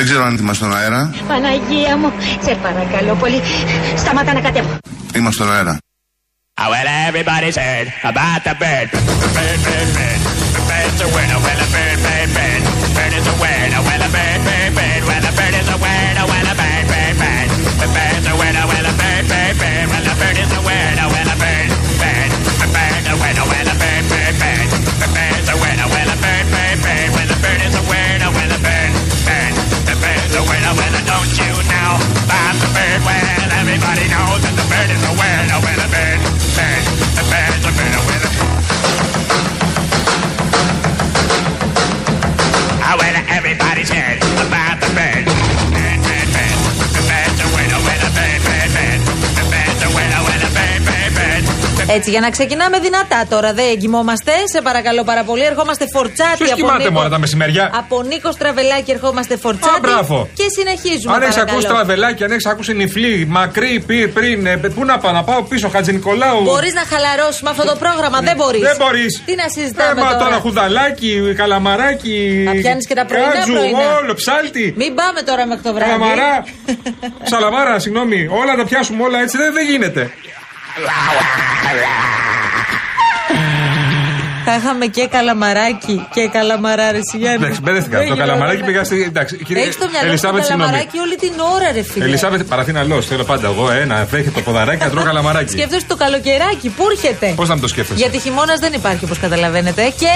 Δεν ξέρω αν είμαστε στον αέρα. Παναγία μου, σε παρακαλώ πολύ. Σταμάτα να κατέβω. Είμαστε στον αέρα. Oh, well, everybody's heard about the bird. The bird, bird, bird. The bird's a winner. Well, a bird, bird, bird. The bird is a winner. Well, a bird, bird, bird. Well, a bird is a winner. Well, a bird, bird, bird. The bird's a winner. Well, a bird, bird, bird. Well, a bird is a winner. Well, winner, winner, winner, bed, bed, a bed. I everybody's head. Έτσι, για να ξεκινάμε δυνατά τώρα, δεν εγκυμόμαστε. Σε παρακαλώ πάρα πολύ. Ερχόμαστε φορτσάτι Ποιος από κοιμάται Νίκο- μόνο τα μεσημεριά; Από Νίκος Τραβελάκη ερχόμαστε φορτσάτι. Α, μπράβο. Και συνεχίζουμε. Αν έχεις παρακαλώ. ακούσει τραβελάκι, αν έχεις ακούσει νυφλή, μακρύ, πυρ, πριν, ε, πού να πάω, να πάω πίσω, Χατζη Νικολάου. Μπορείς να χαλαρώσει με αυτό το πρόγραμμα, δεν μπορείς. Δεν μπορείς. Τι να συζητάμε Ε, μα τώρα; τώρα χουδαλάκι, καλαμαράκι. Να πιάνεις και τα πρωινά κάτζου, πρωινά. Όλο, ψάλτη. Μην πάμε τώρα μέχρι το βράδυ. Καλαμαρά. Σαλαμάρα, συγγνώμη. Όλα τα πιάσουμε όλα έτσι. Δεν, δεν γίνεται. Θα είχαμε και καλαμαράκι και καλαμαρά, ρε Σιγιάννη. Εντάξει, μπέρδευτηκα. Το καλαμαράκι πήγα στη. Εντάξει, κύριε Έχεις το μυαλό σου το Ελισάβετ, συγγνώμη. καλαμαράκι όλη την ώρα, ρε φίλε. Ελισάβετ, παραθίν' αλός θέλω πάντα εγώ, ε, να βρέχει το ποδαράκι να τρώω καλαμαράκι. Σκέφτεσαι το καλοκαιράκι, πού έρχεται. Πώς να μην το σκέφτεσαι; Γιατί χειμώνας δεν υπάρχει όπως καταλαβαίνετε. Και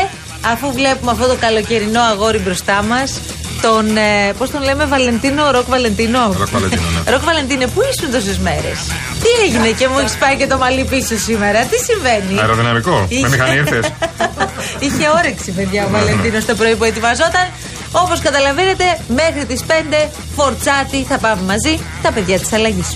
αφού βλέπουμε αυτό το καλοκαιρινό αγόρι μπροστά μας, τον. Ε, Πώς τον λέμε, Βαλεντίνο, Ροκ Βαλεντίνο; Ροκ Βαλεντίνο, ναι. Ροκ Βαλεντίνε, πού ήσουν τόσες μέρες; Τι έγινε και μου έχεις πάει και το μαλλί πίσω σήμερα, τι συμβαίνει; Αεροδυναμικό. Με μηχανή ήρθες. Είχε όρεξη, παιδιά, ο Βαλεντίνος το πρωί που ετοιμαζόταν. Όπως καταλαβαίνετε, μέχρι τις 5 φορτσάτι θα πάμε μαζί τα παιδιά της αλλαγής.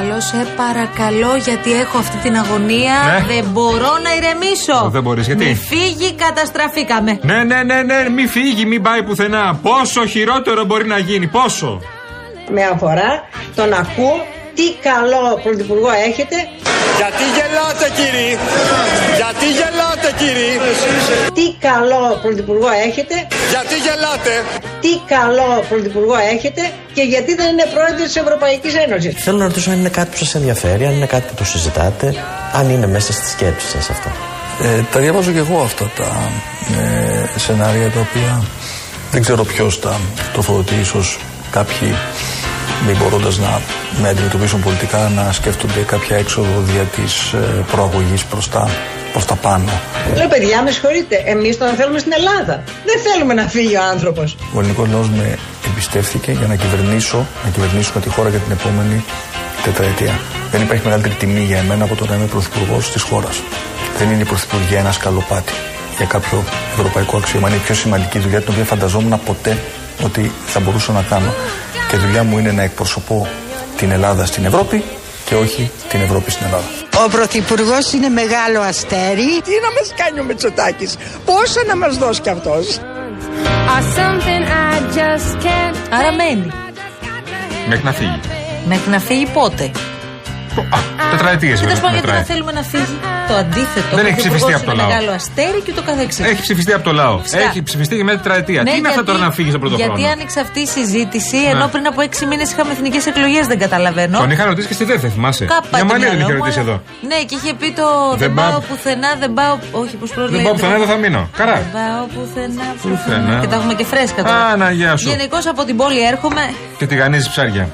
Παρακαλώ, σε παρακαλώ, γιατί έχω αυτή την αγωνία. Ναι. Δεν μπορώ να ηρεμήσω. Δεν μπορείς, γιατί; Μη φύγει, καταστραφήκαμε. Ναι, ναι, ναι, ναι, μη φύγει, μην πάει πουθενά. Πόσο χειρότερο μπορεί να γίνει, πόσο; με αφορά τον ακούω τι καλό πρωθυπουργό έχετε, Γιατί γελάτε κύριοι, γιατί γελάτε κύριοι, τι καλό πρωθυπουργό έχετε, γιατί γελάτε; τι καλό πρωθυπουργό έχετε και γιατί δεν είναι πρόεδρος της Ευρωπαϊκής Ένωσης. Θέλω να ρωτήσω αν είναι κάτι που σας ενδιαφέρει, αν είναι κάτι που το συζητάτε, αν είναι μέσα στη σκέψη σας αυτό. Ε, τα διαβάζω και εγώ αυτά τα ε, σενάρια τα οποία δεν ξέρω ποιος τα τροφοδοτεί, ίσως κάποιοι μη μπορώντας να με αντιμετωπίσουν πολιτικά να σκέφτονται κάποια έξοδο δια της ε, προαγωγής προς τα, προς τα πάνω. Λέω παιδιά με συγχωρείτε, εμείς τον θέλουμε στην Ελλάδα. Δεν θέλουμε να φύγει ο άνθρωπος. Ο ελληνικός λαός με εμπιστεύτηκε για να κυβερνήσω, να κυβερνήσουμε τη χώρα για την επόμενη τετραετία. Δεν υπάρχει μεγαλύτερη τιμή για εμένα από το να είμαι πρωθυπουργός της χώρας. Δεν είναι η πρωθυπουργία ένας σκαλοπάτι για κάποιο ευρωπαϊκό αξίωμα. Είναι η πιο σημαντική δουλειά την οποία φανταζόμουν ποτέ ότι θα μπορούσα να κάνω. Και η δουλειά μου είναι να εκπροσωπώ την Ελλάδα στην Ευρώπη και όχι την Ευρώπη στην Ελλάδα. Ο Πρωθυπουργός είναι μεγάλο αστέρι. Τι να μας κάνει ο Μητσοτάκης, πόσα να μας δώσει κι αυτός; or something I just can't. Άρα μένει. Μέχρι να φύγει. Μέχρι να φύγει πότε; Α, τετραετίες Τέλο βέβαια. πάντων, γιατί μετράει. δεν θέλουμε να φύγει. Το αντίθετο. Δεν Ο έχει ψηφιστεί Πρωθυπουργός από το είναι λαό. Μεγάλο αστέρι και το καθεξής. Έχει ψηφιστεί από το λαό. Φυσικά. Έχει ψηφιστεί και με τετραετία. Ναι, Τι είναι αυτό γιατί- τώρα να φύγεις στον πρώτο Γιατί χρόνο; Ναι. άνοιξε αυτής η συζήτηση, ενώ πριν από έξι μήνες είχαμε εθνικές εκλογές, δεν καταλαβαίνω. Τον είχα ρωτήσει και στη δεύτερη, θυμάσαι. Κάπα Για το μαλλιά δεν μυαλό είχε μου, ρωτήσει αλλά- εδώ. Ναι, και είχε πει το Δεν Δεν πάω πάω- πουθενά, δεν πάω. Όχι, πώς προλέγεται. Δεν πάω πουθενά, δεν θα μείνω. Καρά. Δεν πάω πουθενά, Πουθενά. πουθενά. Και τα έχουμε και φρέσκα τώρα. Α, να, γεια σου. Γενικώς από την πόλη έρχομαι. Και τη γανίζει ψάρια.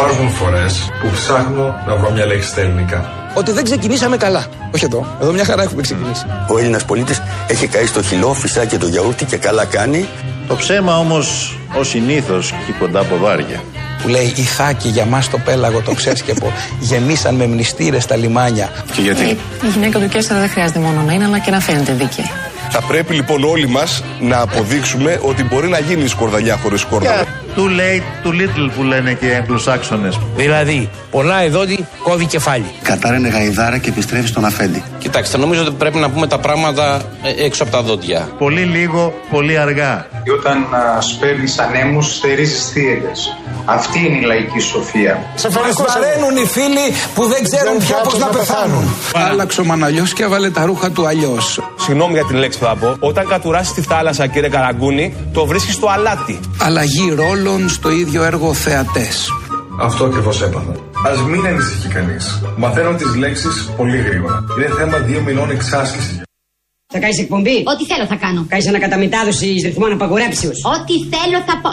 Υπάρχουν φορές που ψάχνω να βρω μια λέξη στα ελληνικά. Ότι δεν ξεκινήσαμε καλά. Όχι εδώ, εδώ μια χαρά έχουμε ξεκινήσει. Ο Έλληνας πολίτης έχει καεί στο χυλό, φυσά και το γιαούρτι και καλά κάνει. Το ψέμα όμως ως συνήθως και κοντά από βάρια. που λέει Ιθάκη για μας το πέλαγο το ξέσκεπο γεμίσαν με μνηστήρες τα λιμάνια Και γιατί; Η γυναίκα του Κέστρα δεν χρειάζεται μόνο να είναι, αλλά και να φαίνεται δίκαιη. Θα πρέπει λοιπόν όλοι μας να αποδείξουμε ότι μπορεί να γίνει σκορδαλιά χωρίς σκόρδαλο. Too late, too little που λένε και οι Αγγλοσάξονες. Δηλαδή, πονάει δόντι, κόβει κεφάλι. Κατάραινε γαϊδάρα και επιστρέφει στον αφέντη. Κοιτάξτε, νομίζω ότι πρέπει να πούμε τα πράγματα ε, έξω από τα δόντια. Πολύ λίγο, πολύ αργά. Και όταν σπέρνει ανέμου, στερίζεις θύελες. Αυτή είναι η λαϊκή σοφία. Μας βαραίνουν οι φίλοι που δεν ξέρουν πια πώς να πεθάνουν. Άλλαξε ο μαναλιός και έβαλε τα ρούχα του αλλιώς. Συγγνώμη για την λέξη που θα πω. Όταν κατουράσει τη θάλασσα, κύριε Καραγκούνη, το βρίσκεις στο αλάτι. Αλλαγή ρόλων στο ίδιο έργο θεατές. Αυτό ακριβώς έπαθα. Α μην ανησυχεί κανείς. Μαθαίνω τις λέξεις πολύ γρήγορα. Είναι θέμα δύο μηνών εξάσκησης. Θα κάνεις εκπομπή; Ό,τι θέλω θα κάνω. Κάνεις ανακαταμετάδοση ρυθμών απαγορέψεω. Ό,τι θέλω θα πω.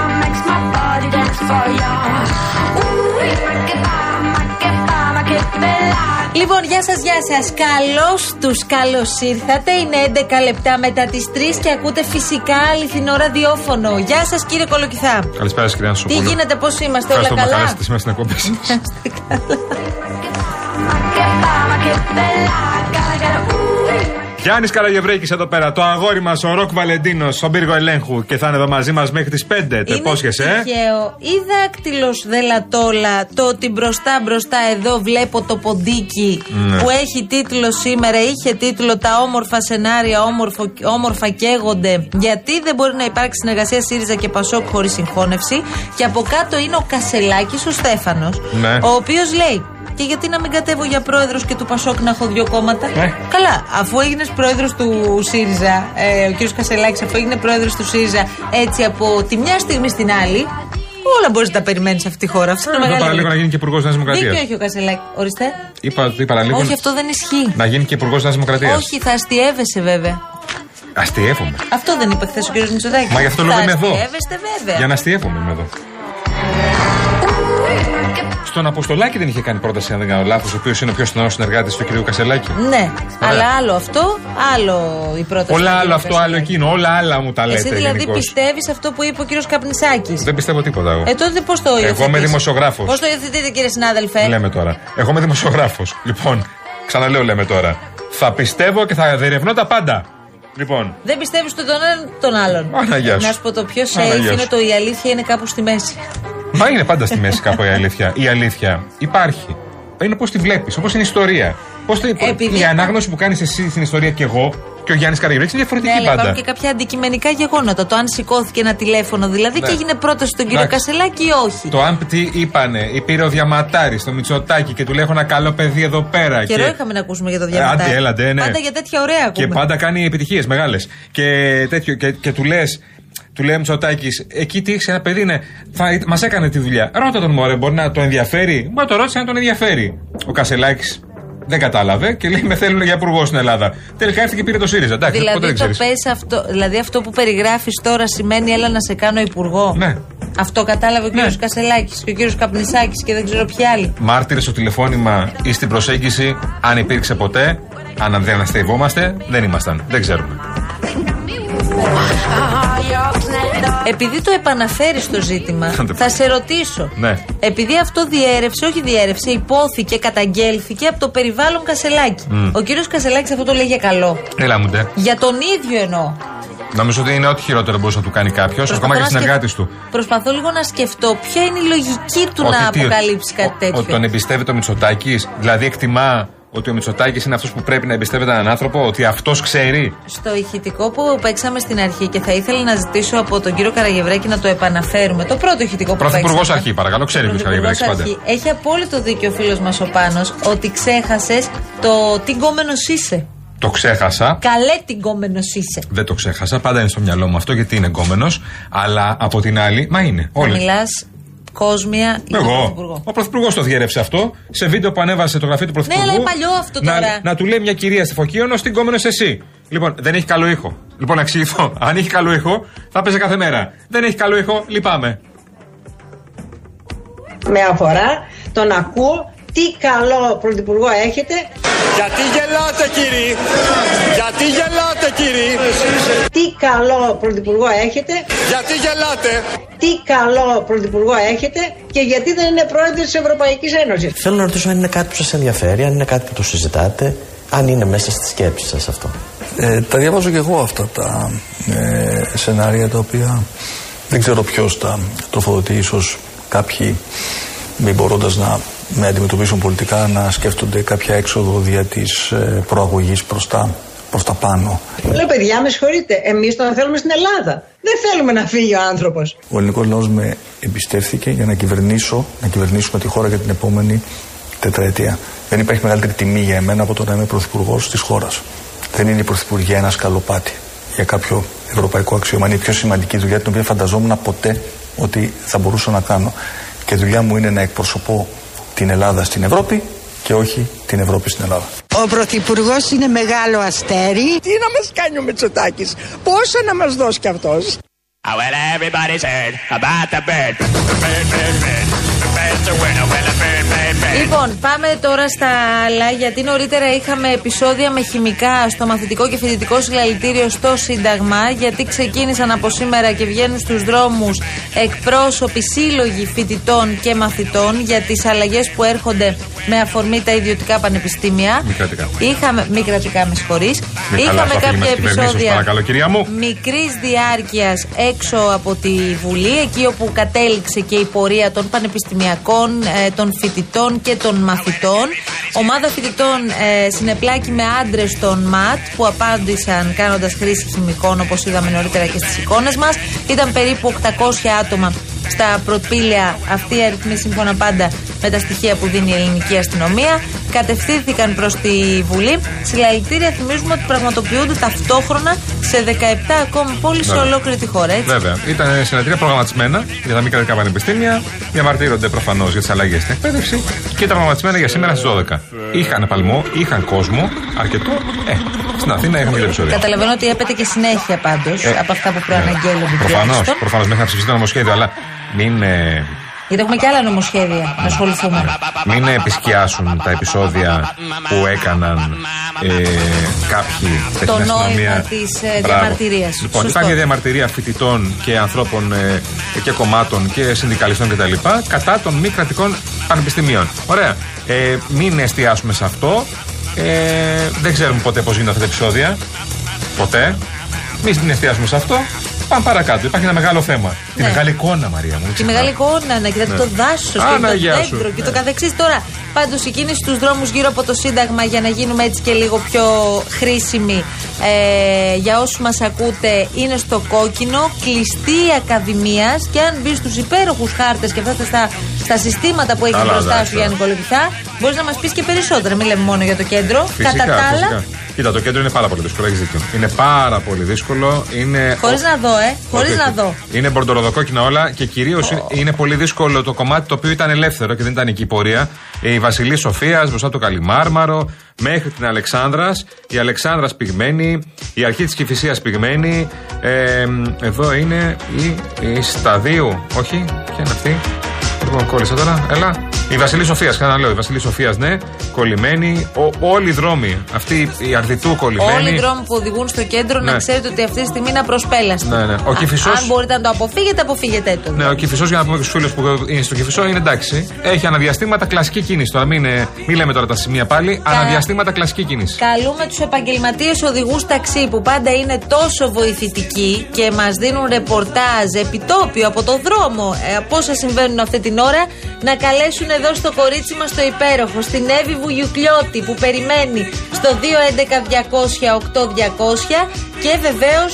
Λοιπόν, γεια σα, γεια σα. Καλώ του, καλώ ήρθατε. Είναι 11 λεπτά μετά τι 3 και ακούτε φυσικά αληθινό ραδιόφωνο. Γεια σα, κύριε Κολοκυθά. Καλησπέρα σα, κυρία Τι Σοπούλου. γίνεται, πώ είμαστε, όλα Ευχαριστώ που με καλά. καλέσατε σήμερα στην εκπομπή σα. Γιάννης Καραγευρέκης εδώ πέρα. Το αγόρι μας, ο Ροκ Βαλεντίνος, στον πύργο ελέγχου και θα είναι εδώ μαζί μας μέχρι τις 5. Το υπόσχεσαι, ε; τυχαίο ή δάκτυλο δελατόλα το ότι μπροστά μπροστά εδώ βλέπω το ποντίκι Ναι. που έχει τίτλο σήμερα, είχε τίτλο Τα όμορφα σενάρια όμορφο, όμορφα καίγονται. Γιατί δεν μπορεί να υπάρξει συνεργασία ΣΥΡΙΖΑ και ΠΑΣΟΚ χωρίς συγχώνευση. Και από κάτω είναι ο Κασελάκης ο Στέφανος, Ναι. ο οποίος λέει. Και γιατί να μην κατέβω για πρόεδρος και του Πασόκ να έχω δύο κόμματα; Ναι. Καλά, αφού έγινες πρόεδρος του ΣΥΡΙΖΑ, ε, ο κ. Κασελάκης, αφού έγινε πρόεδρος του ΣΥΡΙΖΑ έτσι από τη μια στιγμή στην άλλη, όλα μπορείς να τα περιμένεις σε αυτή τη χώρα. Αυτό είναι Εδώ μεγάλη παραλίγο να γίνει και υπουργός Νέας Δημοκρατίας. Δίκιο έχει ο Κασελάκης. Ορίστε. Είπα, είπα παραλίγο Όχι, αυτό δεν ισχύει. να γίνει και υπουργός Νέας Δημοκρατίας. Όχι, θα αστείευεσαι βέβαια. Αστείευομαι. Αυτό δεν είπε χθες ο κ. Μητσοτάκης. Μα γι' αυτό λόγο θα είμαι εδώ. αστείευεστε βέβαια. Για να αστείευομαι είμαι εδώ. Στον Αποστολάκη δεν είχε κάνει πρόταση, αν δεν κάνω λάθος, ο οποίος είναι ο πιο στενός συνεργάτης του κ. Κασελάκη. Ναι, αλλά άλλο αυτό, άλλο η πρόταση. Όλα του άλλο κ. αυτό, άλλο Κασελάκη. εκείνο. Όλα άλλα μου τα λέτε. Εσύ δηλαδή γενικώς. πιστεύεις αυτό που είπε ο κ. Καπνισάκης; Δεν πιστεύω τίποτα εγώ. Ε, τότε πώς το Εγώ είμαι υιοθετείς; δημοσιογράφος. Πώς το υιοθετείτε, κύριε συνάδελφε; Λέμε τώρα. Εγώ είμαι δημοσιογράφος. Λοιπόν, ξαναλέω λέμε τώρα. Θα πιστεύω και θα διερευνώ τα πάντα. Λοιπόν, Δεν πιστεύεις τον έναν τον άλλον. Παναγιά σου. Να σου πω το πιο Παναγιά safe σου. είναι το η αλήθεια είναι κάπου στη μέση. μα είναι πάντα στη μέση κάπου η αλήθεια. Η αλήθεια υπάρχει. Είναι πώ τη βλέπεις, όπως είναι η ιστορία. Πώς τη, Επειδή- η ανάγνωση που κάνεις εσύ στην ιστορία και εγώ και ο Γιάννης Καραγευρέκη είναι Ναι, διαφορετική αλλά πάντα. υπάρχουν και κάποια αντικειμενικά γεγονότα. Το αν σηκώθηκε ένα τηλέφωνο δηλαδή Ναι. και έγινε πρόταση στον κύριο Εντάξει. Κασελάκη ή όχι. Το αν τι είπανε, ή πήρε ο Διαματάρη στο Μητσοτάκι και του λέει: Έχω ένα καλό παιδί εδώ πέρα. Καιρό και... είχαμε να ακούσουμε για το Ε, διαβατάρι. άντε, έλατε, ναι. Πάντα για τέτοια ωραία ακούμε. Και πάντα κάνει επιτυχίες μεγάλες. Και, τέτοιο, και, και του λες, του λέει Μητσοτάκης, εκεί τι έχεις ένα παιδί, ναι, μας έκανε τη δουλειά. Ρώτα τον Μωρέ, μπορεί να τον ενδιαφέρει; Μα το ρώτησε αν τον ενδιαφέρει. Ο Κασελάκης δεν κατάλαβε και λέει: Με θέλουν για υπουργό στην Ελλάδα. Τελικά έρθει και πήρε το ΣΥΡΙΖΑ. Εντάξει, ποτέ Δηλαδή, δεν το ξέρεις. πες αυτό, δηλαδή αυτό που περιγράφεις τώρα σημαίνει έλα να σε κάνω υπουργό. Ναι. Αυτό κατάλαβε ο κύριος Κασελάκης και ο κύριος Καπνισάκης και δεν ξέρω ποιοι άλλοι. Μάρτυρες στο τηλεφώνημα ή στην προσέγγιση, αν υπήρξε ποτέ, αν δεν αναστευόμαστε, δεν ήμασταν. Δεν ξέρουμε. Επειδή το επαναφέρεις το ζήτημα, Κάντε θα σε ρωτήσω. Ναι. Επειδή αυτό διέρευσε, όχι διέρευσε, υπόθηκε, καταγγέλθηκε από το περιβάλλον Κασελάκη. Μμ. Ο κύριος Κασελάκης αυτό το λέει για καλό. Έλα μου ντε. Για τον ίδιο εννοώ. Νομίζω ότι είναι ό,τι χειρότερο μπορούσε να του κάνει κάποιος, ακόμα και να συνεργάτη σκεφ- του. Προσπαθώ λίγο να σκεφτώ ποια είναι η λογική του Ότι να τι, αποκαλύψει κάτι ο- τέτοιο. Ότι τον εμπιστεύει το Μητσοτάκης, δηλαδή εκτιμά ότι ο Μητσοτάκης είναι αυτός που πρέπει να εμπιστεύεται έναν άνθρωπο, ότι αυτός ξέρει. Στο ηχητικό που παίξαμε στην αρχή και θα ήθελα να ζητήσω από τον κύριο Καραγευρέκη να το επαναφέρουμε. Το πρώτο ηχητικό που Πρωθυπουργός παίξαμε. αρχή, παρακαλώ, ξέρει ποιος Πρωθυπουργός Καραγευρέκης πάντα. αρχή. Έχει απόλυτο δίκιο ο φίλος μας ο Πάνος ότι ξέχασες το τι γκόμενος είσαι. Το ξέχασα. Καλέ τι γκόμενος είσαι. Δεν το ξέχασα. Πάντα είναι στο μυαλό μου αυτό γιατί είναι γκόμενος. Αλλά από την άλλη, μα είναι. Να Όλοι. μιλάς κόσμια για τον Εγώ. Πρωθυπουργό. Ο Πρωθυπουργός το διέρευσε αυτό. Σε βίντεο που ανέβασε το γραφείο του Ναι, Πρωθυπουργού. αλλά είναι παλιό αυτό να, τώρα. να του λέει μια κυρία στη Φωκίωνο, στην κόμενος εσύ. Λοιπόν, δεν έχει καλό ήχο. Λοιπόν, να εξηγηθώ. Αν έχει καλό ήχο, θα παίζει κάθε μέρα. Δεν έχει καλό ήχο, λυπάμαι. Με αφορά τον ακούω τι καλό πρωθυπουργό έχετε. Γιατί γελάτε κύριοι, γιατί γελάτε κύριοι, Τι καλό πρωθυπουργό έχετε. γιατί γελάτε; Τι καλό πρωθυπουργό έχετε και γιατί δεν είναι πρόεδρος της Ευρωπαϊκής Ένωσης. Θέλω να ρωτήσω αν είναι κάτι που σας ενδιαφέρει, αν είναι κάτι που το συζητάτε, αν είναι μέσα στι σκέψει σας αυτό. Ε, τα διαβάζω και εγώ αυτά τα ε, σενάρια τα οποία δεν ξέρω ποιος τα τροφοδοτεί. ίσως κάποιοι μη μπορώντας να με αντιμετωπίσουν πολιτικά να σκέφτονται κάποια έξοδο δια της ε, προαγωγής προς τα, προς τα πάνω. Λέω παιδιά με συγχωρείτε, εμείς τον θέλουμε στην Ελλάδα. Δεν θέλουμε να φύγει ο άνθρωπος. Ο ελληνικός λαός με εμπιστεύθηκε για να κυβερνήσω, να κυβερνήσουμε τη χώρα για την επόμενη τετραετία. Δεν υπάρχει μεγαλύτερη τιμή για εμένα από το να είμαι πρωθυπουργός της χώρας. Δεν είναι η πρωθυπουργία ένας σκαλοπάτι για κάποιο ευρωπαϊκό αξίωμα. Είναι η πιο σημαντική δουλειά την οποία φανταζόμουν ποτέ ότι θα μπορούσα να κάνω. Και η δουλειά μου είναι να εκπροσωπώ την Ελλάδα στην Ευρώπη και όχι την Ευρώπη στην Ελλάδα. Ο Πρωθυπουργός είναι μεγάλο αστέρι. Τι να μας κάνει ο Μητσοτάκης, πόσα να μας δώσει κι αυτός; Oh, well, everybody's heard about the bird. Bird, bird, bird. The bird's a winner. Well, Λοιπόν, πάμε τώρα στα άλλα, γιατί νωρίτερα είχαμε επεισόδια με χημικά στο μαθητικό και φοιτητικό συλλαλητήριο στο Σύνταγμα, γιατί ξεκίνησαν από σήμερα και βγαίνουν στους δρόμους εκπρόσωποι σύλλογοι φοιτητών και μαθητών για τις αλλαγές που έρχονται με αφορμή τα ιδιωτικά πανεπιστήμια. Μη κρατικά. Είχαμε, μη κρατικά, με συγχωρείς. Μη καλά Είχαμε στο αφήγημα κάποια της κυβερνήσεως, επεισόδια παρακαλώ, κυρία μου. μικρής διάρκειας έξω από τη Βουλή, εκεί όπου κατέληξε και η πορεία των πανεπιστημιακών, ε, των φοιτητών και των μαθητών. Ομάδα φοιτητών ε, συνεπλάκη με άντρες των ΜΑΤ που απάντησαν κάνοντας χρήση χημικών, όπως είδαμε νωρίτερα και στις εικόνες μας. Ήταν περίπου 800 άτομα στα προπήλαια. Αυτή η αριθμή σύμφωνα πάντα με τα στοιχεία που δίνει η ελληνική αστυνομία. Κατευθύνθηκαν προς τη Βουλή. Συλλαλητήρια θυμίζουμε ότι πραγματοποιούνται ταυτόχρονα σε 17 ακόμη πόλεις σε Βέβαια. ολόκληρη τη χώρα. Έτσι. Βέβαια. Ήταν συνεδρία προγραμματισμένα για τα μη κρατικά πανεπιστήμια. Διαμαρτύρονται προφανώς για τις αλλαγές στην εκπαίδευση και ήταν προγραμματισμένα για σήμερα στις 12. Είχαν παλμό, είχαν κόσμο, αρκετό. Ε, στην Αθήνα είχαμε και επεισόδια. Καταλαβαίνω ότι έπεται και συνέχεια πάντως Ε, από αυτά που προαναγγέλλονται Προφανώς, τουλάχιστον. προφανώς μέχρι να ψηφιστεί το νομοσχέδιο, αλλά μην, ε, Γιατί έχουμε και άλλα νομοσχέδια να ασχοληθούμε. μην επισκιάσουν τα επεισόδια που έκαναν ε, κάποιοι στην Το νόημα αστυνομία. της, ε, Μπράβο. διαμαρτυρίας. Λοιπόν, Σωστό. υπάρχει μια διαμαρτυρία φοιτητών και ανθρώπων ε, και κομμάτων και συνδικαλιστών κτλ. κατά των μη κρατικών πανεπιστημίων. Ωραία. Ε, μην εστιάσουμε σε αυτό. Ε, δεν ξέρουμε ποτέ πώς γίνονται αυτά τα επεισόδια. Ποτέ. Μην εστιάσουμε σε αυτό. Πάμε παρακάτω. Υπάρχει ένα μεγάλο θέμα. Τη Ναι. μεγάλη εικόνα, Μαρία μου. Τη μεγάλη εικόνα, να κοιτάτε Ναι. το δάσος Α, και να, το γεια σου. δέντρο και το Ναι. καθεξής. Τώρα, πάντως η κίνηση στους δρόμους γύρω από το Σύνταγμα για να γίνουμε έτσι και λίγο πιο χρήσιμοι ε, για όσους μας ακούτε είναι στο κόκκινο, κλειστή Ακαδημίας και αν μπεις στους υπέροχους χάρτες και αυτά στα, στα συστήματα που έχει Καλά, μπροστά εντάξει, σου Γιάννη Κολοκυθά, μπορείς να μας πεις και περισσότερα. Μην λέμε μόνο για το κέντρο. Φυσικά, Κατά τα άλλα, φυσικά. Κοίτα, το κέντρο είναι πάρα πολύ δύσκολο. Έχεις δίκιο. Είναι πάρα πολύ δύσκολο. Είναι. χωρίς να δω, ε, χωρίς Όχι, να όχι. δω. Είναι μπορντοροδοκόκκινα όλα και κυρίως είναι πολύ δύσκολο το κομμάτι το οποίο ήταν ελεύθερο και δεν ήταν εκεί η πορεία. Η Βασιλή Σοφίας μπροστά το Καλιμάρμαρο μέχρι την Αλεξάνδρας. Η Αλεξάνδρας πυγμένη, η αρχή της Κυφυσίας πυγμένη. Ε, εδώ είναι η, η Σταδίου. Όχι, ποια είναι αυτή; Λοιπόν, κόλλησα τώρα. Έλα. Η Βασιλής Σοφίας, ξαναλέω. Η Βασιλής Σοφίας, ναι. Κολλημένη. Ο, όλοι οι δρόμοι. Αυτή η Αρδιτού κολλημένη. Όλοι οι δρόμοι που οδηγούν στο κέντρο να Ναι. ξέρετε ότι αυτή τη στιγμή είναι απροσπέλαστοι. Ναι, ναι. Ο Α- Κηφισός- Αν μπορείτε να το αποφύγετε, αποφύγετε το. Ναι, ο Κυφισό, για να πούμε και στους φίλους που είναι στο Κυφισό, είναι εντάξει. Έχει αναδιαστήματα κλασική κίνηση. Τώρα μην, ε, μην λέμε τώρα τα σημεία πάλι. Αναδιαστήματα κλασική κίνηση. Καλούμε τους επαγγελματίες οδηγού ταξί που πάντα είναι τόσο βοηθητικοί και μας δίνουν ρεπορτάζ επιτόπιο από το δρόμο ε, από όσα συμβαίνουν αυτή την ώρα να καλέσουν εδώ στο κορίτσι μας το υπέροχο, στην Εύη Βουγιουκλιώτη που περιμένει στο 211-200-8200 και βεβαίως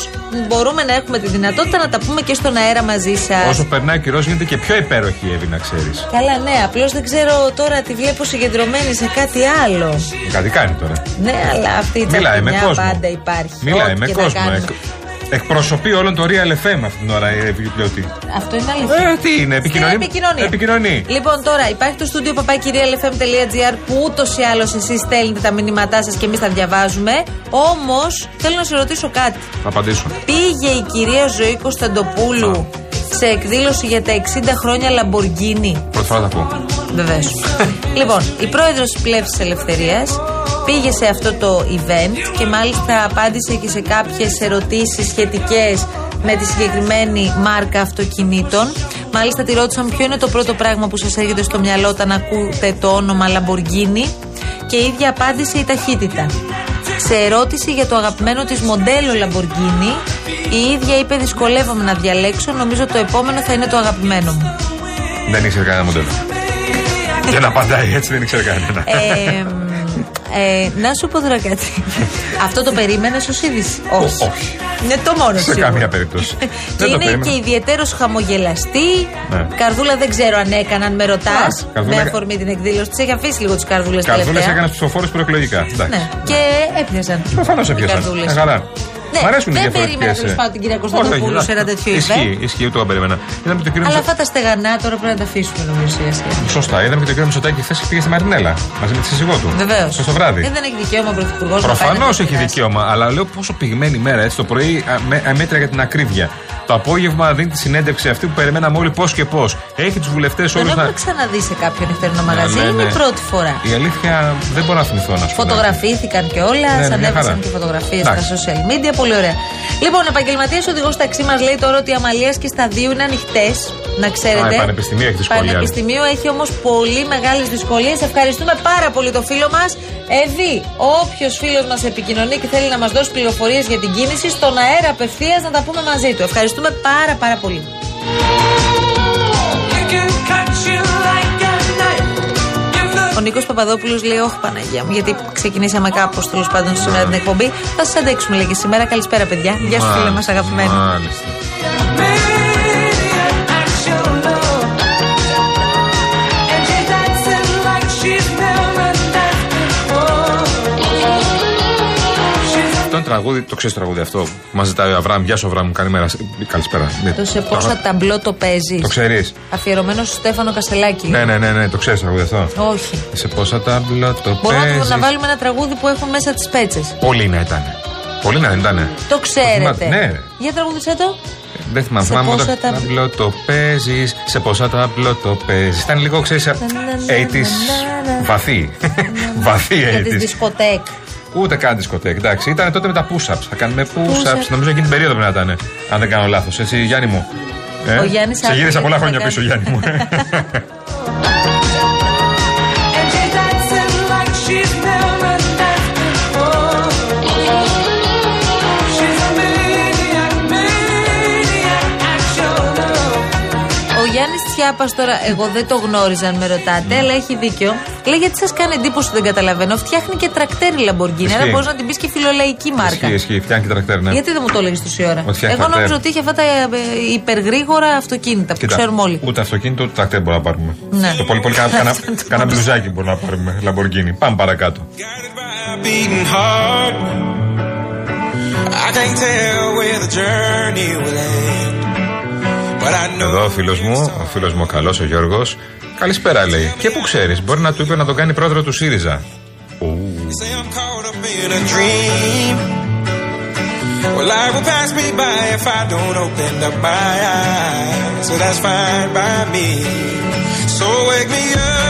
μπορούμε να έχουμε τη δυνατότητα να τα πούμε και στον αέρα μαζί σας. Όσο περνάει ο καιρός γίνεται και πιο υπέροχη η Εύη, να ξέρεις. Καλά, ναι, απλώς δεν ξέρω τώρα τη βλέπω συγκεντρωμένη σε κάτι άλλο. Κάτι κάνει τώρα. Ναι, αλλά αυτή η Μιλάει με τσακινιά κόσμο. πάντα υπάρχει. Μιλάει Ό,τι με και να κόσμο. Κάνουμε. Εκ- εκπροσωπεί όλον το Real FM αυτή την ώρα η Εύη Βιβλιοτη. Αυτό είναι αλήθεια. Ε, τι είναι, επικοινωνεί. Στην επικοινωνία. Επικοινωνεί. Λοιπόν, τώρα υπάρχει το στούντιο papakirialfm.gr που ούτως ή άλλως εσείς στέλνετε τα μηνύματά σας και εμείς τα διαβάζουμε. Όμως θέλω να σε ρωτήσω κάτι. Θα απαντήσω. Πήγε η κυρία Ζωή Κωνσταντοπούλου σε εκδήλωση για τα 60 χρόνια Λαμποργκίνη. Πρώτη φορά θα πω. Βεβαίως. λοιπόν, η πρόεδρος της Πλεύσης Ελευθερίας πήγε σε αυτό το event και μάλιστα απάντησε και σε κάποιες ερωτήσεις σχετικές με τη συγκεκριμένη μάρκα αυτοκινήτων. Μάλιστα τη ρώτησαν ποιο είναι το πρώτο πράγμα που σας έρχεται στο μυαλό όταν ακούτε το όνομα Lamborghini και η ίδια απάντησε η ταχύτητα. Σε ερώτηση για το αγαπημένο της μοντέλο Lamborghini, η ίδια είπε δυσκολεύομαι να διαλέξω, νομίζω το επόμενο θα είναι το αγαπημένο μου. Δεν ήξερε κανένα μοντέλο. Για να απαντάει έτσι δεν ήξερε κανένα. Ε, ε, να σου πω τώρα κάτι. Αυτό το περίμενες ως είδηση; Όχι. όχι. Είναι το μόνος Σε σίγουρο. καμία περίπτωση. Και Δεν το είναι περίμενα. και ιδιαίτερος χαμογελαστή. Ναι. Καρδούλα δεν ξέρω αν έκαναν, με ρωτάς. Καρδούλα Με έκα- αφορμή την εκδήλωση. Τη έχει αφήσει λίγο τις καρδούλες Καρδούλες τελευταία. έκανε ψηφοφόρους προεκλογικά. Εντάξει. Ναι. Και έπιασαν. Προφανώς οι έπιασαν. καρδούλες. Μια χαρά. Ναι, Μ' αρέσουν οι δεν διαφορετικές, περίμενα τέλο ε. πάντων την κυρία Όχι, Κωνσταντοπούλου όχι, σε ένα τέτοιο Ισχύει, event. ισχύει, ούτε εγώ περίμενα. Είδαμε και τον κύριο Αλλά Μητσο- αυτά τα στεγανά τώρα πρέπει να τα αφήσουμε νομίζω σιγά σιγά. Σωστά, είδαμε και τον κύριο Μητσοτάκη χθες πήγε στη Μαρινέλα μαζί με τη σύζυγό του. Βεβαίως. Χθες το βράδυ. Δεν έχει δικαίωμα ο Πρωθυπουργός Προφανώς έχει δικαίωμα, αλλά λέω πόσο πυγμένη μέρα έτσι το πρωί α, με- αμέτρια για την ακρίβεια. Το απόγευμα δίνει τη συνέντευξη αυτή που περιμέναμε όλοι πώς και πώς. Έχει τους βουλευτές Δεν όλους έχουμε να. ξαναδεί σε κάποιο νυχτερινό μαγαζί. Ναι, ναι, Είναι η ναι. πρώτη φορά. Η αλήθεια δεν μπορώ να θυμηθώ να σου πω. Φωτογραφήθηκαν και όλα, Ναι, ναι, μια ανέβασαν χαρά. και φωτογραφίες στα Εντάξει. social media. Πολύ ωραία. Λοιπόν, επαγγελματίας οδηγός ταξί μας λέει τώρα ότι οι αμαλίε και στα δύο είναι ανοιχτές. Να ξέρετε. Α, η Πανεπιστημίου έχει δυσκολία. Πανεπιστημίου έχει όμως πολύ μεγάλες δυσκολίες. Ευχαριστούμε πάρα πολύ το φίλο μας. Εβί, όποιος φίλος μας επικοινωνεί και θέλει να μας δώσει πληροφορίες για την κίνηση, στον αέρα απευθείας να τα πούμε μαζί του. Ευχαριστούμε πάρα πάρα πολύ. Νίκος Παπαδόπουλος λέει: Όχι, Παναγία μου, γιατί ξεκινήσαμε κάπως τέλος πάντων σήμερα την εκπομπή. Θα σας αντέξουμε λίγη σήμερα. Καλησπέρα, παιδιά. Γεια σου, φίλε μας, αγαπημένοι. Μάλιστα. Τραγούδι, το ξέρεις τραγούδι αυτό που μας ζητάει ο Αβραάμ. Γεια σου, Αβραάμ, καλημέρα. Καλησπέρα. Ναι. Το σε πόσα ταμπλό το παίζεις. Το ξέρεις. Αφιερωμένο στο Στέφανο Κασελάκη. Ναι, ναι, ναι, ναι, το ξέρεις τραγούδι αυτό. Όχι. Σε πόσα τάμπλα το Μπορούμε να, παίζεις. να βάλουμε ένα τραγούδι που έχουν μέσα τις πέτσες. Πολύ να ήταν. Πολύ να δεν ήταν. Το ξέρετε. θυμάται, ναι. Για τραγούδισε το. Δεν θυμάμαι. Σε Θυμάμαι πόσα όταν τα- ταμπλό το παίζεις. Σε πόσα ταμπλό το παίζεις. Ήταν λίγο, ξέρεις, 80s. Βαθύ. Βαθύ Για τις 80s. δισκοτέκ. Ούτε καν δισκοτέκ. Εντάξει, ήταν τότε με τα push-ups. Θα κάνουμε push-ups. Push-ups. Νομίζω εκείνη την περίοδο πρέπει να ήταν. Αν δεν κάνω λάθος. Έτσι, Γιάννη μου. Ε; Ο Γιάννης Σε άκουγε γύρισα τι πολλά θα χρόνια κάνει. πίσω, Γιάννη μου. Γιάννη Τσιάπα τώρα, εγώ δεν το γνώριζα αν με ρωτάτε, αλλά έχει δίκιο. Λέει γιατί σας κάνει εντύπωση που δεν καταλαβαίνω. Φτιάχνει και τρακτέρι Λαμποργκίνη. Άρα Ισχύει. μπορείς να την πεις και φιλολαϊκή μάρκα. Ισχύει, ισχύει. Φτιάχνει και τρακτέρ, ναι. Γιατί δεν μου το έλεγες τόση ώρα. Ότι φτιάχνει Εγώ νόμιζα τρακτέρ. ότι είχε αυτά τα ε, υπεργρήγορα αυτοκίνητα που Κοίτα, ξέρουμε όλοι. Ούτε αυτοκίνητο, ούτε τρακτέρ μπορούμε να πάρουμε. Ναι. Το πολύ πολύ κάνα, κάνα, κάνα μπλουζάκι μπορούμε να πάρουμε. Λαμπορκίνη. Πάμε παρακάτω. beating heart. I can't tell where the journey will end. But I know Εδώ ο φίλος μου, ο φίλος μου ο καλός, ο Γιώργος. Καλησπέρα λέει. Και που ξέρεις, μπορεί να του είπε να τον κάνει πρόεδρο του ΣΥΡΙΖΑ. say I'm caught up in a dream. Well, life will pass me by if I don't open up my eyes. So that's fine by me. So wake me up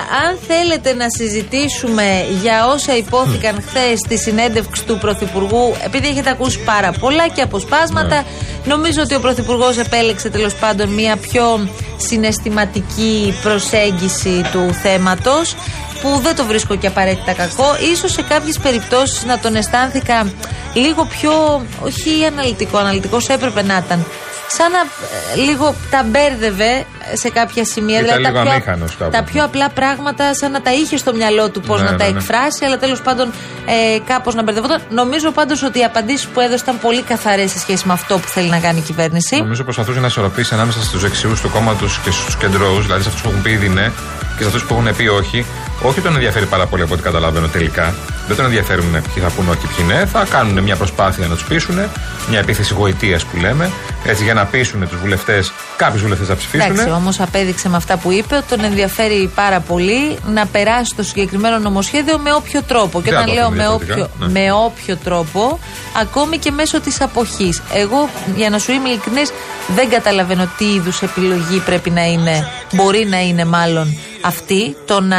αν θέλετε να συζητήσουμε για όσα υπόθηκαν χθες στη συνέντευξη του Πρωθυπουργού, επειδή έχετε ακούσει πάρα πολλά και αποσπάσματα, νομίζω ότι ο Πρωθυπουργός επέλεξε τέλος πάντων μια πιο συναισθηματική προσέγγιση του θέματος. Που δεν το βρίσκω και απαραίτητα κακό. Ίσως σε κάποιες περιπτώσεις να τον αισθάνθηκα λίγο πιο, όχι αναλυτικό, αναλυτικός έπρεπε να ήταν. Σαν να ε, λίγο τα μπέρδευε σε κάποια σημεία. Ήταν λίγο τα, πιο, αμήχανος κάπου. τα πιο απλά πράγματα, σαν να τα είχε στο μυαλό του πώς Ναι, να τα ναι, ναι. εκφράσει, αλλά τέλος πάντων ε, κάπως να μπερδευόταν. Νομίζω πάντως ότι οι απαντήσεις που έδωσε ήταν πολύ καθαρές σε σχέση με αυτό που θέλει να κάνει η κυβέρνηση. Νομίζω προσπαθούσε να ισορροπήσει ανάμεσα στους δεξιούς του κόμματος και στους κεντρώους, δηλαδή σε αυτούς που έχουν πει ήδη ναι και σε αυτού που έχουν πει όχι. Όχι τον ενδιαφέρει πάρα πολύ από ό,τι καταλαβαίνω τελικά. Δεν τον ενδιαφέρουν ποιοι θα πούνε όχι και ποιοι ναι. Θα κάνουν μια προσπάθεια να τους πείσουν, μια επίθεση γοητείας που λέμε, έτσι για να πείσουν τους βουλευτές, κάποιους βουλευτές να ψηφίσουν. Εντάξει, όμως απέδειξε με αυτά που είπε ότι τον ενδιαφέρει πάρα πολύ να περάσει το συγκεκριμένο νομοσχέδιο με όποιο τρόπο. Και Δεν όταν το λέω έχω με διαφορετικά, όποιο, ναι. με όποιο τρόπο, ακόμη και μέσω της αποχής. Εγώ, για να σου είμαι ειλικρινής, δεν καταλαβαίνω τι είδους επιλογή πρέπει να είναι, μπορεί να είναι μάλλον αυτή, το να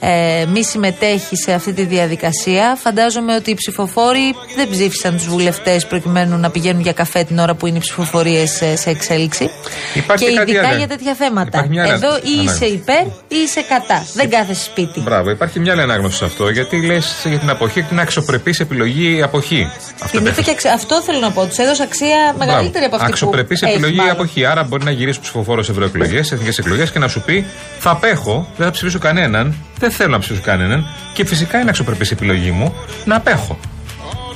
ε, μη συμμετέχει σε αυτή τη διαδικασία. Φαντάζομαι ότι οι ψηφοφόροι δεν ψήφισαν τους βουλευτές προκειμένου να πηγαίνουν για καφέ την ώρα που είναι οι ψηφοφορίες σε, σε εξέλιξη. Υπάρχει και και κάτι ειδικά άλλο. για τέτοια θέματα. Υπάρχει μια άλλη- Εδώ ή Α, ναι. είσαι υπέρ ή είσαι κατά. Δεν κάθεσαι σπίτι. Μπράβο, υπάρχει μια άλλη ανάγνωση σε αυτό, γιατί λες για την αποχή ότι είναι αξιοπρεπής επιλογή η αποχή. Αυτό Την είπε και αξ- αυτό θέλω να πω. Τους έδωσε αξία μεγαλύτερη από αυτή Αξιοπρεπής που έχει, επιλογή η μάλλον. αποχή. Άρα μπορεί να γυρίσει ψηφοφόρος σε ευρωεκλογές, σε εθνικές εκλογές και να σου πει Θα απέχω, δεν θα ψηφίσω κανέναν, δεν θέλω να ψηφίσω κανέναν και φυσικά είναι αξιοπρεπής η επιλογή μου να απέχω.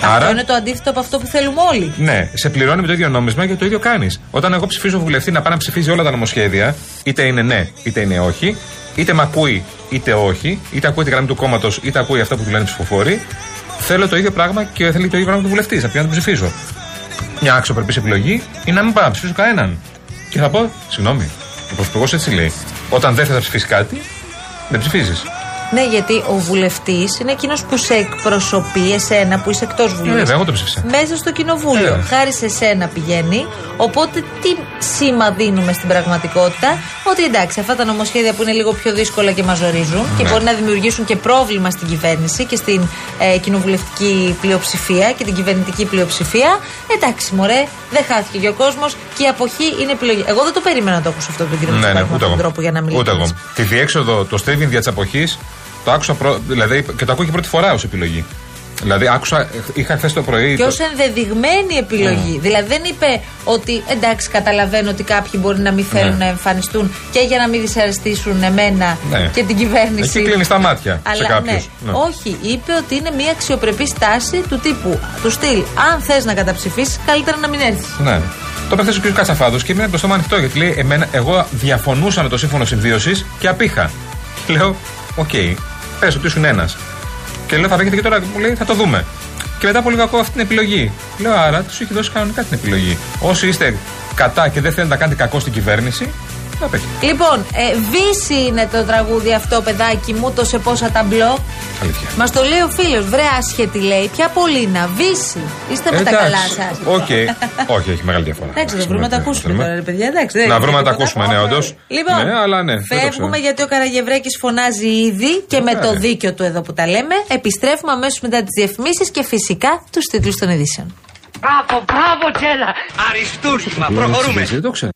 Αυτό είναι το αντίθετο από αυτό που θέλουμε όλοι. Ναι, σε πληρώνει με το ίδιο νόμισμα και το ίδιο κάνεις. Όταν εγώ ψηφίζω βουλευτή να πάει να ψηφίζει όλα τα νομοσχέδια, είτε είναι ναι, είτε είναι όχι, είτε με ακούει είτε όχι, είτε ακούει τη γραμμή του κόμματος, είτε ακούει αυτά που του λένε οι ψηφοφόροι, θέλω το ίδιο πράγμα και θέλει το ίδιο πράγμα του βουλευτή, να πηγαίνω να τον ψηφίζω. Μια αξιοπρεπής επιλογή είναι να μην πάω να ψηφίσω κανέναν. Και θα πω, συγγνώμη, ο Πρωθυπουργός έτσι λέει. Όταν δεν θες να ψηφίσεις κάτι, δεν ψηφίζεις. Ναι, γιατί ο βουλευτής είναι εκείνος που σε εκπροσωπεί, εσένα που είσαι εκτός Βουλής. Ε, βέβαια, εγώ το ψήφισα. Μέσα στο κοινοβούλιο. Ε. Χάρη σε σένα πηγαίνει. Οπότε τι σήμα δίνουμε στην πραγματικότητα, ότι εντάξει, αυτά τα νομοσχέδια που είναι λίγο πιο δύσκολα και μαζορίζουν και Ναι. μπορεί να δημιουργήσουν και πρόβλημα στην κυβέρνηση και στην ε, κοινοβουλευτική πλειοψηφία και την κυβερνητική πλειοψηφία. Εντάξει, μωρέ, δεν χάθηκε και ο κόσμος και η αποχή είναι επιλογή. Εγώ δεν το περίμενα να το ακούσω αυτό από τον κύριο Ναι, ναι, Μητσοτάκη με ούτε αυτόν εγώ. τον τρόπο για να μιλήσω. Ούτε εγώ. Τη διέξοδο, το στρίβιν δια τη αποχή, το άκουσα πρω... δηλαδή, και το ακούω και πρώτη φορά ως επιλογή. Δηλαδή, άκουσα, είχα χθες το πρωί. Και το- ως ενδεδειγμένη επιλογή. Δηλαδή δεν είπε ότι εντάξει, καταλαβαίνω ότι κάποιοι μπορεί να μην θέλουν Ναι. να εμφανιστούν και για να μην δυσαρεστήσουν εμένα Ναι. και την κυβέρνηση. Εκεί κλείνει τα μάτια σε Αλλά κάποιους. ναι, όχι, είπε ότι είναι μια αξιοπρεπής στάση του τύπου του στυλ. Αν θες να καταψηφίσεις, καλύτερα να μην έρθεις. Ναι. Το είπε χθε ο κ. Κατσαφάδος και έμεινε το στόμα ανοιχτό γιατί λέει: εμένα, Εγώ διαφωνούσα με το σύμφωνο συμβίωσης και απείχα. Και λέω: Οκ, πες ότι ήσουν ένας. Και λέω: Θα απέχετε και τώρα. Μου λέει: Θα το δούμε. Και μετά από λίγο ακούω αυτή την επιλογή. Λέω: Άρα τους έχει δώσει κανονικά την επιλογή. Όσοι είστε κατά και δεν θέλετε να κάνετε κακό στην κυβέρνηση, θα απέχετε. Λοιπόν, ε, Βίσση είναι το τραγούδι αυτό, παιδάκι μου, το σε πόσα ταμπλό. Αλήθεια. Μας το λέει ο φίλος, βρε άσχετη λέει. Ποια Πωλίνα, Βίσση. Είστε με τα Εντάξει. καλά σας. Οκ. Όχι, έχει μεγάλη διαφορά. Εντάξει, θα βρούμε να τα ακούσουμε θέλουμε. τώρα, ρε παιδιά. Εντάξει, δεν Να είναι βρούμε να τα τίποτα. ακούσουμε, ναι, όντως. Λοιπόν, ναι, αλλά ναι, δεν το φεύγουμε ξέρω. γιατί ο Καραγευρέκης φωνάζει ήδη και με το δίκιο του εδώ που τα λέμε. Επιστρέφουμε αμέσως μετά τις διαφημίσεις και φυσικά τους τίτλους των ειδήσεων. Μπράβο, μπράβο, Τζέλα. Αριστούργημα, προχωρούμε. Δεν το ξέρω.